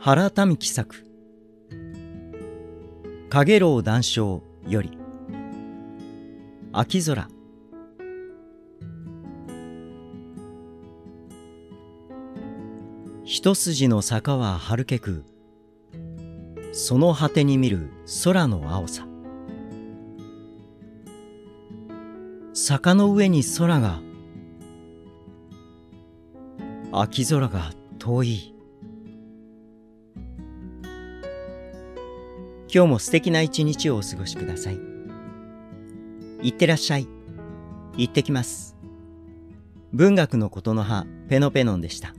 原民喜作「かげろう談笑」より「秋空」一筋の坂は春けく。その果てに見る空の青さ。坂の上に空が。秋空が遠い。今日も素敵な一日をお過ごしください。いってらっしゃい。行ってきます。文学のことの葉ペノペノンでした。